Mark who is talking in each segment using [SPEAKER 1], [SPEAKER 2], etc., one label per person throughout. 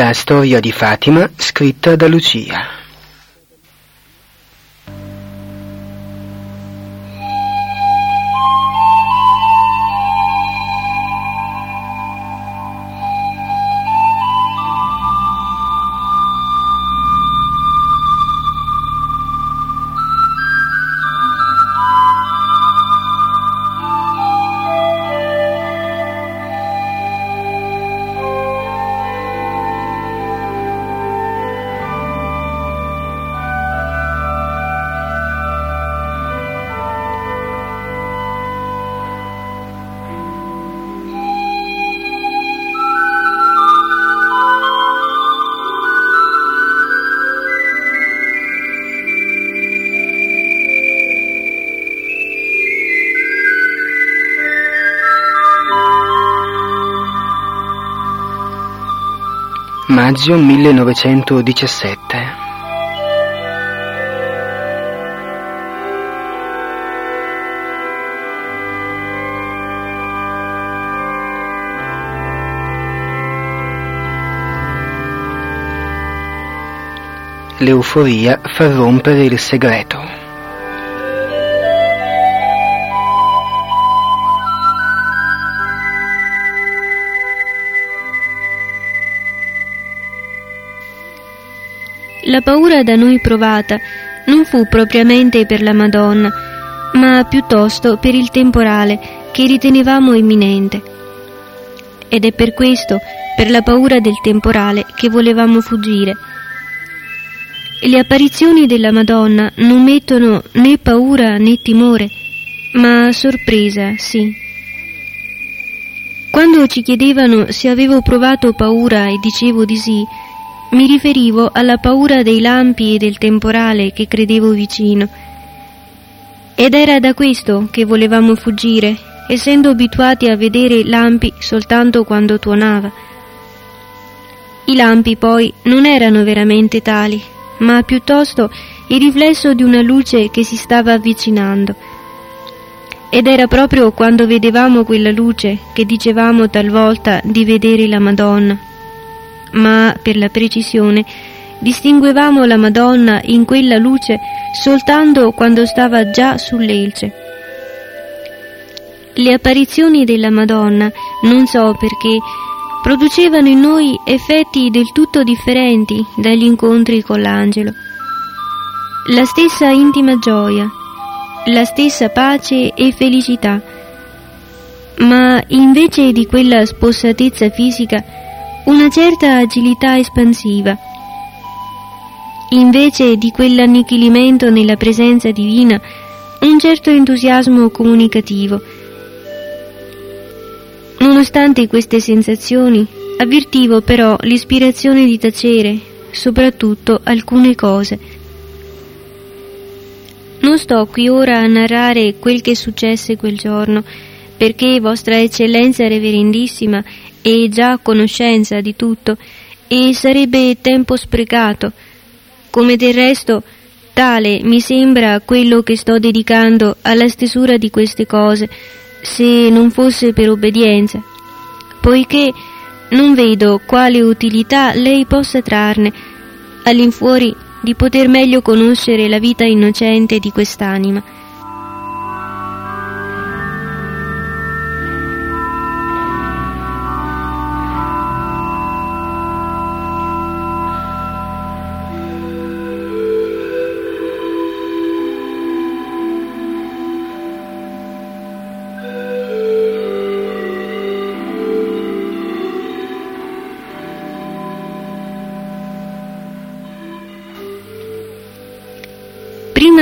[SPEAKER 1] La storia di Fatima scritta da Lucia. Maggio 1917 L'euforia fa rompere il segreto.
[SPEAKER 2] La paura da noi provata non fu propriamente per la Madonna, ma piuttosto per il temporale che ritenevamo imminente. Ed è per questo, per la paura del temporale, che volevamo fuggire. Le apparizioni della Madonna non mettono né paura né timore, ma sorpresa, sì. Quando ci chiedevano se avevo provato paura e dicevo di sì, mi riferivo alla paura dei lampi e del temporale che credevo vicino. Ed era da questo che volevamo fuggire, essendo abituati a vedere lampi soltanto quando tuonava. I lampi poi non erano veramente tali, ma piuttosto il riflesso di una luce che si stava avvicinando. Ed era proprio quando vedevamo quella luce che dicevamo talvolta di vedere la Madonna ma per la precisione distinguevamo la Madonna in quella luce soltanto quando stava già sull'elce. Le apparizioni della Madonna, non so perché, producevano in noi effetti del tutto differenti dagli incontri con l'angelo. La stessa intima gioia, la stessa pace e felicità, ma invece di quella spossatezza fisica una certa agilità espansiva. Invece di quell'annichilimento nella presenza divina, un certo entusiasmo comunicativo. Nonostante queste sensazioni, avvertivo però l'ispirazione di tacere, soprattutto alcune cose. Non sto qui ora a narrare quel che successe quel giorno, perché Vostra Eccellenza Reverendissima è già a conoscenza di tutto e sarebbe tempo sprecato, come del resto tale mi sembra quello che sto dedicando alla stesura di queste cose, se non fosse per obbedienza, poiché non vedo quale utilità lei possa trarne, all'infuori di poter meglio conoscere la vita innocente di quest'anima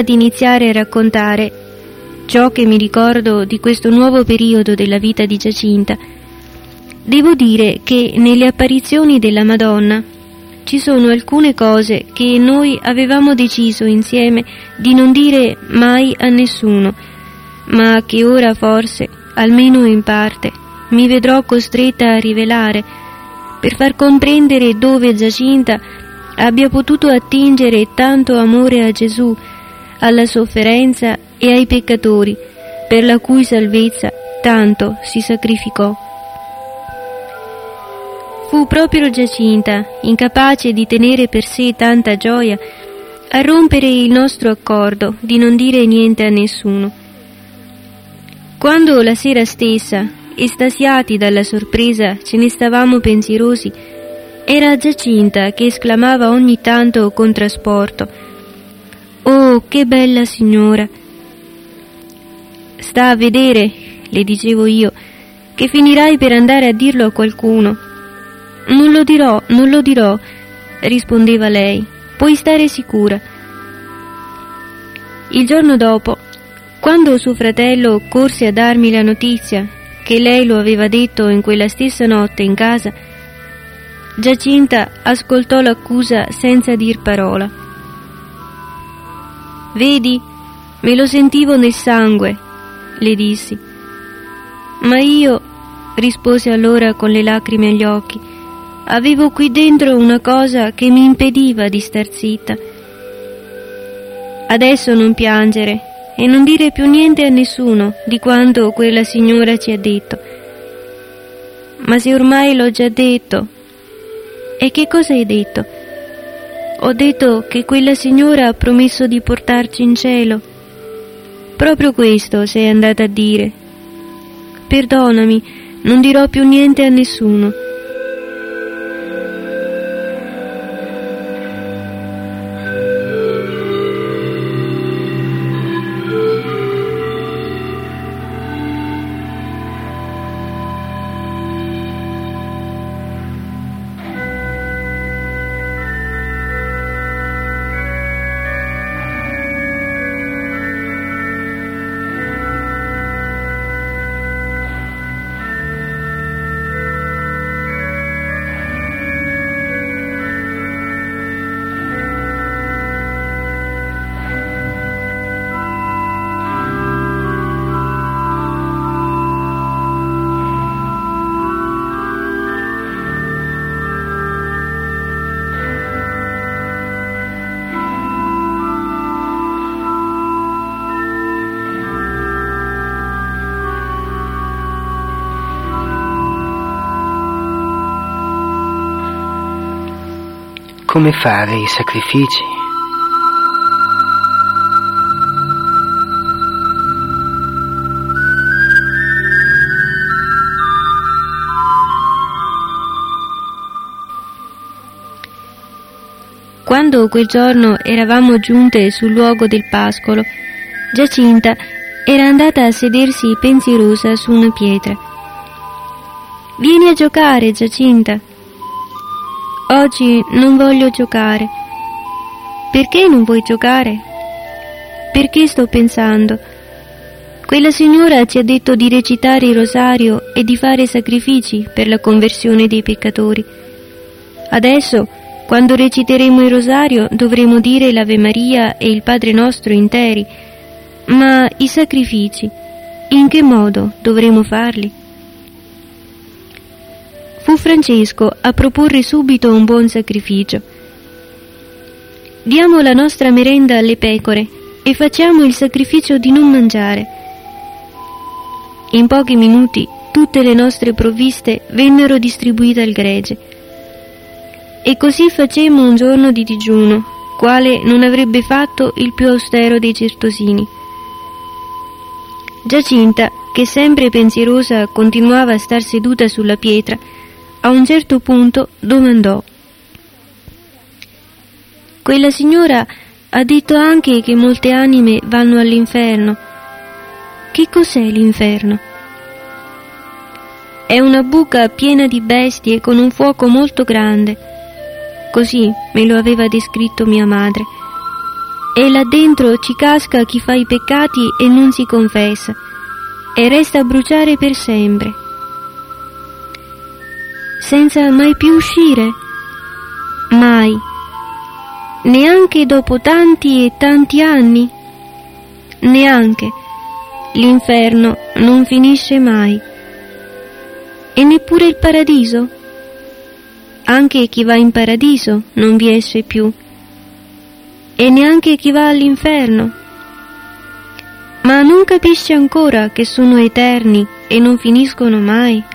[SPEAKER 2] Prima di iniziare a raccontare ciò che mi ricordo di questo nuovo periodo della vita di Giacinta, devo dire che nelle apparizioni della Madonna ci sono alcune cose che noi avevamo deciso insieme di non dire mai a nessuno, ma che ora forse, almeno in parte, mi vedrò costretta a rivelare per far comprendere dove Giacinta abbia potuto attingere tanto amore a Gesù alla sofferenza e ai peccatori, per la cui salvezza tanto si sacrificò. Fu proprio Giacinta, incapace di tenere per sé tanta gioia, a rompere il nostro accordo di non dire niente a nessuno. Quando la sera stessa, estasiati dalla sorpresa, ce ne stavamo pensierosi, era Giacinta che esclamava ogni tanto con trasporto Oh, che bella signora! Sta a vedere, le dicevo io, che finirai per andare a dirlo a qualcuno. Non lo dirò, non lo dirò, rispondeva lei, puoi stare sicura. Il giorno dopo, quando suo fratello corse a darmi la notizia che lei lo aveva detto in quella stessa notte in casa, Giacinta ascoltò l'accusa senza dir parola. Vedi, me lo sentivo nel sangue, le dissi. Ma io, rispose allora con le lacrime agli occhi, avevo qui dentro una cosa che mi impediva di star zitta. Adesso non piangere e non dire più niente a nessuno di quanto quella signora ci ha detto. Ma se ormai l'ho già detto, e che cosa hai detto? Ho detto che quella signora ha promesso di portarci in cielo. Proprio questo sei andata a dire. Perdonami, non dirò più niente a nessuno.
[SPEAKER 1] Come fare i sacrifici.
[SPEAKER 2] Quando quel giorno eravamo giunte sul luogo del pascolo, Giacinta era andata a sedersi pensierosa su una pietra. Vieni a giocare, Giacinta, Oggi non voglio giocare. Perché non vuoi giocare? Perché sto pensando. Quella signora ci ha detto di recitare il rosario e di fare sacrifici per la conversione dei peccatori. Adesso, quando reciteremo il rosario, dovremo dire l'Ave Maria e il Padre nostro interi. Ma i sacrifici, in che modo dovremo farli? Fu Francesco a proporre subito un buon sacrificio. Diamo la nostra merenda alle pecore e facciamo il sacrificio di non mangiare. In pochi minuti tutte le nostre provviste vennero distribuite al gregge. E così facemmo un giorno di digiuno, quale non avrebbe fatto il più austero dei certosini. Giacinta, che sempre pensierosa continuava a star seduta sulla pietra, a un certo punto domandò Quella signora ha detto anche che molte anime vanno all'inferno. Che cos'è l'inferno? È una buca piena di bestie con un fuoco molto grande. Così me lo aveva descritto mia madre. E là dentro ci casca chi fa i peccati e non si confessa, e resta a bruciare per sempre senza mai più uscire? Mai. Neanche dopo tanti e tanti anni? Neanche. L'inferno non finisce mai. E neppure il paradiso? Anche chi va in paradiso non vi esce più. E neanche chi va all'inferno. Ma non capisce ancora che sono eterni e non finiscono mai?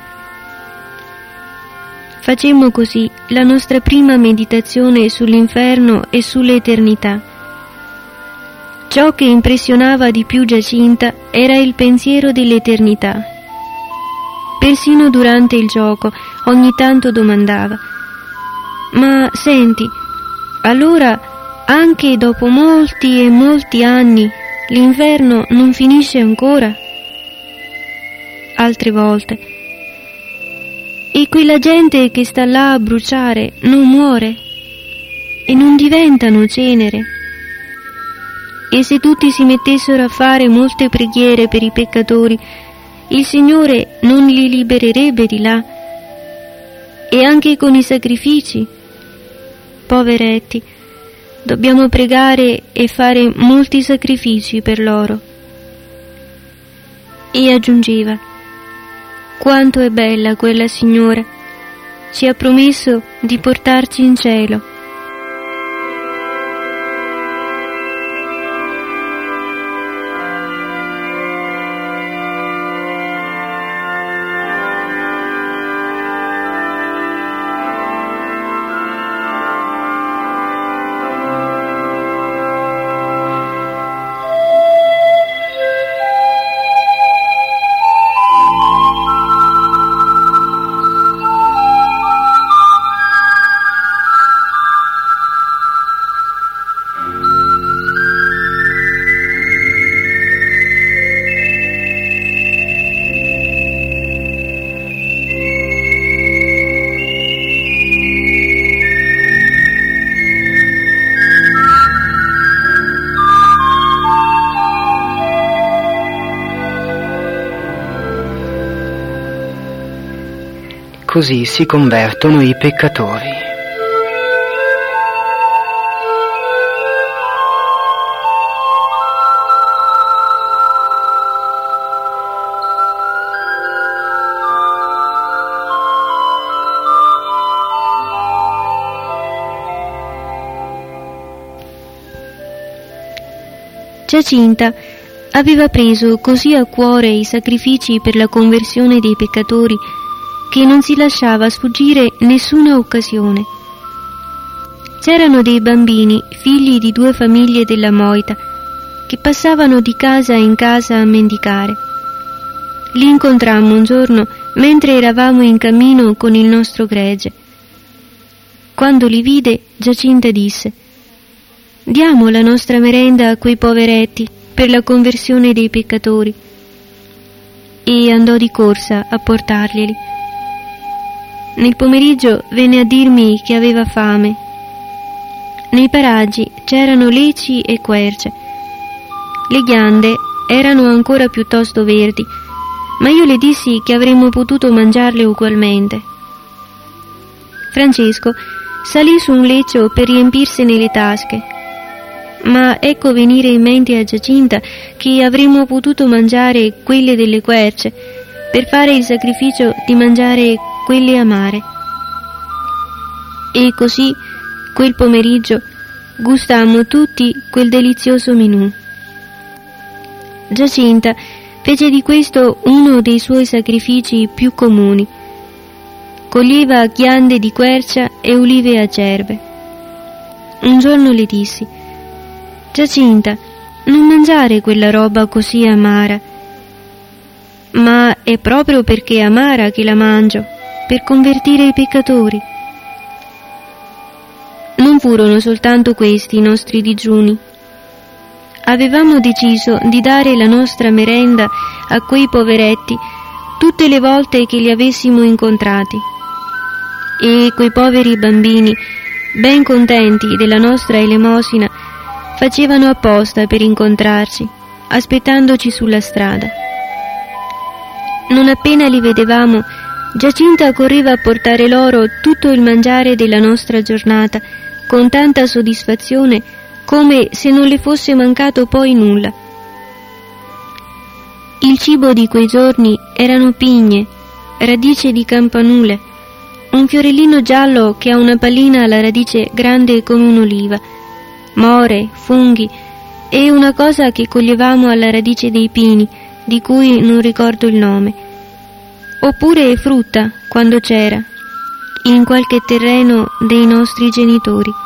[SPEAKER 2] Facemmo così la nostra prima meditazione sull'inferno e sull'eternità. Ciò che impressionava di più Giacinta era il pensiero dell'eternità. Persino durante il gioco ogni tanto domandava Ma senti, allora anche dopo molti e molti anni l'inferno non finisce ancora? Altre volte e quella gente che sta là a bruciare non muore e non diventano cenere. E se tutti si mettessero a fare molte preghiere per i peccatori, il Signore non li libererebbe di là. E anche con i sacrifici. Poveretti, dobbiamo pregare e fare molti sacrifici per loro. E aggiungeva, quanto è bella quella signora. Ci ha promesso di portarci in cielo.
[SPEAKER 1] Così si convertono i peccatori.
[SPEAKER 2] Giacinta aveva preso così a cuore i sacrifici per la conversione dei peccatori che non si lasciava sfuggire nessuna occasione. C'erano dei bambini, figli di due famiglie della Moita, che passavano di casa in casa a mendicare. Li incontrammo un giorno mentre eravamo in cammino con il nostro gregge. Quando li vide, Giacinta disse Diamo la nostra merenda a quei poveretti per la conversione dei peccatori. E andò di corsa a portarglieli. Nel pomeriggio venne a dirmi che aveva fame. Nei paraggi c'erano leci e querce. Le ghiande erano ancora piuttosto verdi, ma io le dissi che avremmo potuto mangiarle ugualmente. Francesco salì su un leccio per riempirsene le tasche, ma ecco venire in mente a Giacinta che avremmo potuto mangiare quelle delle querce per fare il sacrificio di mangiare quelle amare. E così, quel pomeriggio, gustammo tutti quel delizioso menù. Giacinta fece di questo uno dei suoi sacrifici più comuni. Coglieva ghiande di quercia e ulive acerbe. Un giorno le dissi, Giacinta, non mangiare quella roba così amara, ma è proprio perché è amara che la mangio per convertire i peccatori. Non furono soltanto questi i nostri digiuni. Avevamo deciso di dare la nostra merenda a quei poveretti tutte le volte che li avessimo incontrati. E quei poveri bambini, ben contenti della nostra elemosina, facevano apposta per incontrarci, aspettandoci sulla strada. Non appena li vedevamo, Giacinta correva a portare loro tutto il mangiare della nostra giornata, con tanta soddisfazione come se non le fosse mancato poi nulla. Il cibo di quei giorni erano pigne, radice di campanule, un fiorellino giallo che ha una pallina alla radice grande come un'oliva, more, funghi e una cosa che coglievamo alla radice dei pini, di cui non ricordo il nome oppure frutta quando c'era, in qualche terreno dei nostri genitori.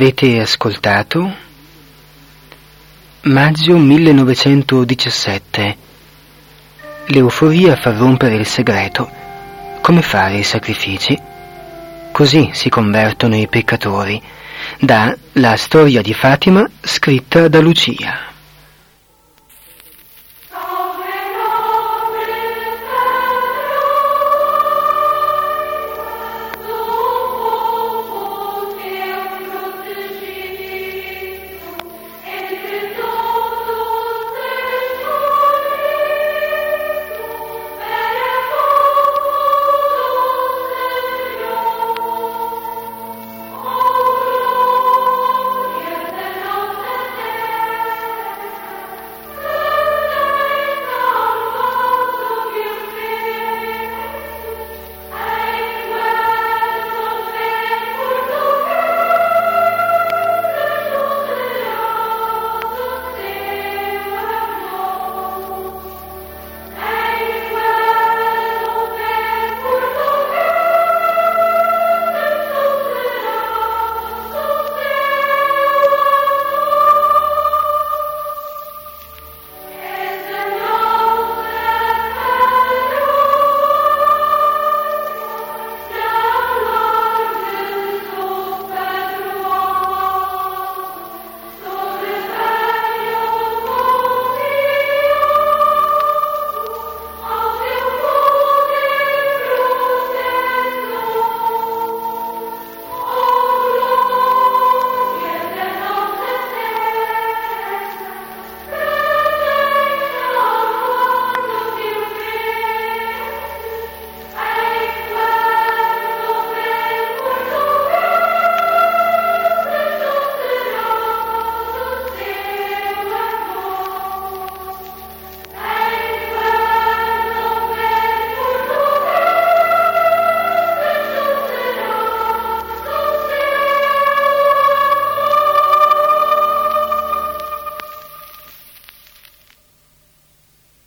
[SPEAKER 1] Avete ascoltato? Maggio 1917. L'euforia fa rompere il segreto. Come fare i sacrifici? Così si convertono i peccatori. Da La storia di Fatima scritta da Lucia.